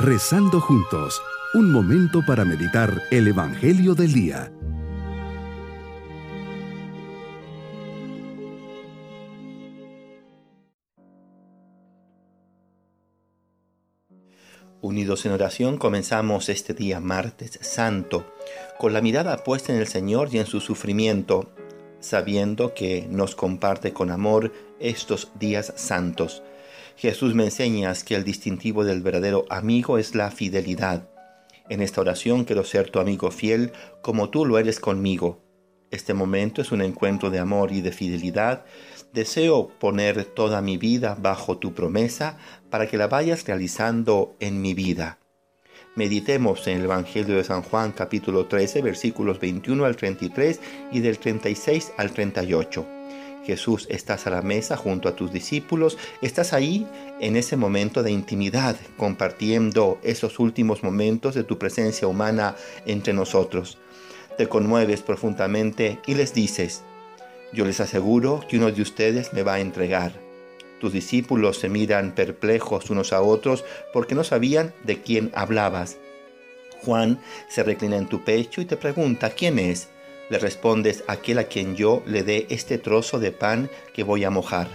Rezando juntos, un momento para meditar el Evangelio del Día. Unidos en oración comenzamos este día martes santo, con la mirada puesta en el Señor y en su sufrimiento, sabiendo que nos comparte con amor estos días santos Jesús me enseñas que el distintivo del verdadero amigo es la fidelidad. En esta oración quiero ser tu amigo fiel como tú lo eres conmigo. Este momento es un encuentro de amor y de fidelidad. Deseo poner toda mi vida bajo tu promesa para que la vayas realizando en mi vida. Meditemos en el Evangelio de San Juan capítulo 13 versículos 21 al 33 y del 36 al 38. Jesús, estás a la mesa junto a tus discípulos, estás ahí en ese momento de intimidad, compartiendo esos últimos momentos de tu presencia humana entre nosotros. Te conmueves profundamente y les dices, yo les aseguro que uno de ustedes me va a entregar. Tus discípulos se miran perplejos unos a otros porque no sabían de quién hablabas. Juan se reclina en tu pecho y te pregunta, ¿quién es? Le respondes aquel a quien yo le dé este trozo de pan que voy a mojar.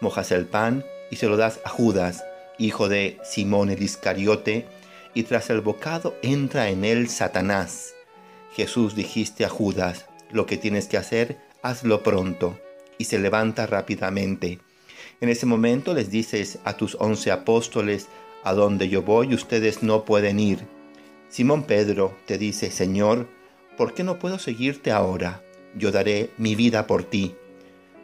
Mojas el pan y se lo das a Judas, hijo de Simón el Iscariote, y tras el bocado entra en él Satanás. Jesús dijiste a Judas, lo que tienes que hacer, hazlo pronto. Y se levanta rápidamente. En ese momento les dices a tus once apóstoles, a donde yo voy ustedes no pueden ir. Simón Pedro te dice, Señor, ¿por qué no puedo seguirte ahora? Yo daré mi vida por ti.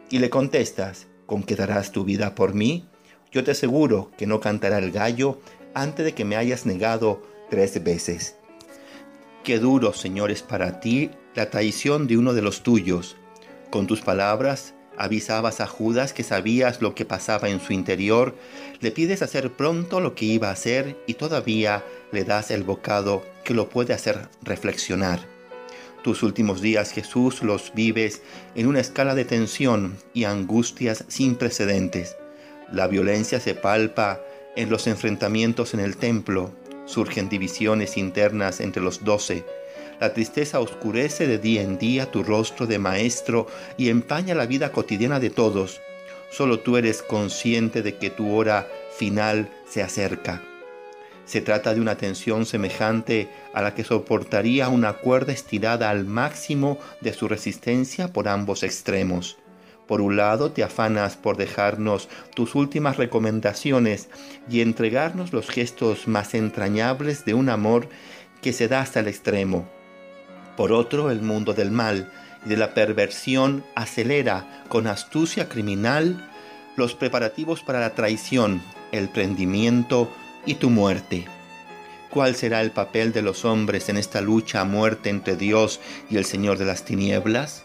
Y le contestas, ¿con qué darás tu vida por mí? Yo te aseguro que no cantará el gallo antes de que me hayas negado tres veces. Qué duro, Señor, es para ti la traición de uno de los tuyos. Con tus palabras avisabas a Judas que sabías lo que pasaba en su interior, le pides hacer pronto lo que iba a hacer y todavía le das el bocado que lo puede hacer reflexionar. Tus últimos días, Jesús, los vives en una escala de tensión y angustias sin precedentes. La violencia se palpa en los enfrentamientos en el templo, surgen divisiones internas entre los doce. La tristeza oscurece de día en día tu rostro de maestro y empaña la vida cotidiana de todos. Solo tú eres consciente de que tu hora final se acerca. Se trata de una tensión semejante a la que soportaría una cuerda estirada al máximo de su resistencia por ambos extremos. Por un lado, te afanas por dejarnos tus últimas recomendaciones y entregarnos los gestos más entrañables de un amor que se da hasta el extremo. Por otro, el mundo del mal y de la perversión acelera con astucia criminal los preparativos para la traición, el prendimiento y tu muerte. ¿Cuál será el papel de los hombres en esta lucha a muerte entre Dios y el Señor de las tinieblas?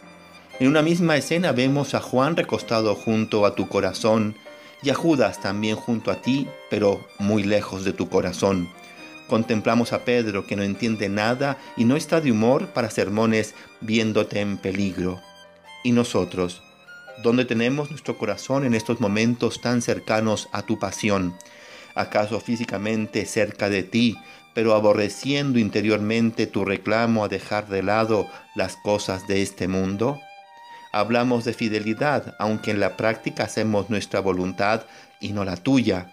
En una misma escena vemos a Juan recostado junto a tu corazón y a Judas también junto a ti, pero muy lejos de tu corazón. Contemplamos a Pedro que no entiende nada y no está de humor para sermones viéndote en peligro. ¿Y nosotros? ¿Dónde tenemos nuestro corazón en estos momentos tan cercanos a tu pasión? Acaso físicamente cerca de ti, pero aborreciendo interiormente tu reclamo a dejar de lado las cosas de este mundo? Hablamos de fidelidad, aunque en la práctica hacemos nuestra voluntad y no la tuya.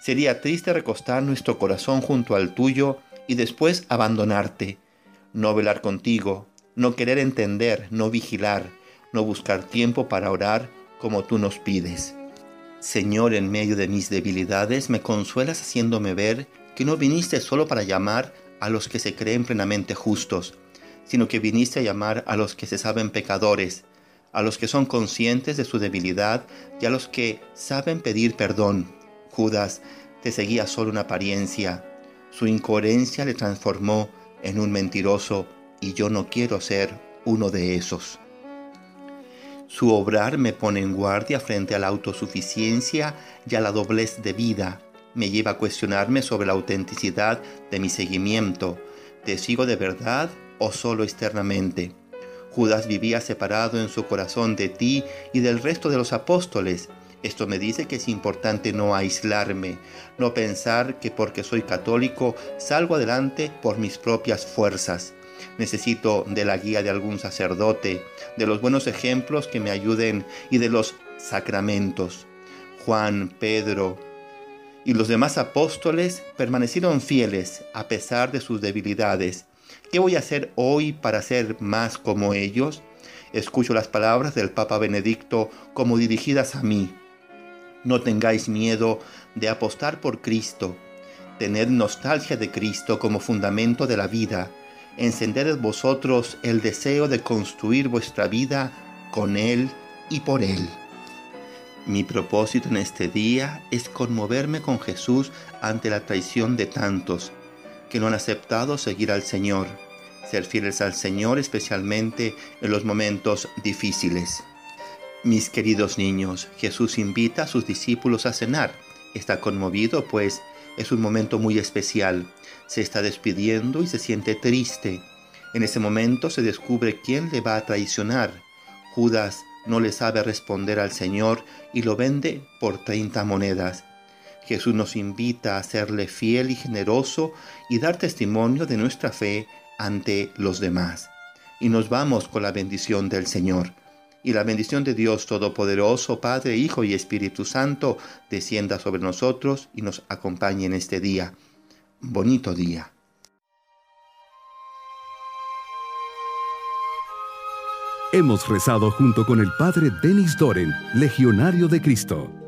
Sería triste recostar nuestro corazón junto al tuyo y después abandonarte, no velar contigo, no querer entender, no vigilar, no buscar tiempo para orar como tú nos pides. Señor, en medio de mis debilidades, me consuelas haciéndome ver que no viniste solo para llamar a los que se creen plenamente justos, sino que viniste a llamar a los que se saben pecadores, a los que son conscientes de su debilidad y a los que saben pedir perdón. Judas te seguía solo una apariencia. Su incoherencia le transformó en un mentiroso y yo no quiero ser uno de esos. Su obrar me pone en guardia frente a la autosuficiencia y a la doblez de vida. Me lleva a cuestionarme sobre la autenticidad de mi seguimiento. ¿Te sigo de verdad o solo externamente? Judas vivía separado en su corazón de ti y del resto de los apóstoles. Esto me dice que es importante no aislarme, no pensar que porque soy católico salgo adelante por mis propias fuerzas. Necesito de la guía de algún sacerdote, de los buenos ejemplos que me ayuden y de los sacramentos. Juan, Pedro y los demás apóstoles permanecieron fieles a pesar de sus debilidades. ¿Qué voy a hacer hoy para ser más como ellos? Escucho las palabras del Papa Benedicto como dirigidas a mí. No tengáis miedo de apostar por Cristo. Tened nostalgia de Cristo como fundamento de la vida. Encended en vosotros el deseo de construir vuestra vida con Él y por Él. Mi propósito en este día es conmoverme con Jesús ante la traición de tantos que no han aceptado seguir al Señor, ser fieles al Señor especialmente en los momentos difíciles. Mis queridos niños, Jesús invita a sus discípulos a cenar. Está conmovido, pues es un momento muy especial. Se está despidiendo y se siente triste. En ese momento se descubre quién le va a traicionar. Judas no le sabe responder al Señor y lo vende por 30 monedas. Jesús nos invita a serle fiel y generoso y dar testimonio de nuestra fe ante los demás. Y nos vamos con la bendición del Señor y la bendición de Dios Todopoderoso, Padre, Hijo y Espíritu Santo, descienda sobre nosotros y nos acompañe en este día. Bonito día. Hemos rezado junto con el Padre Denis Doren, Legionario de Cristo.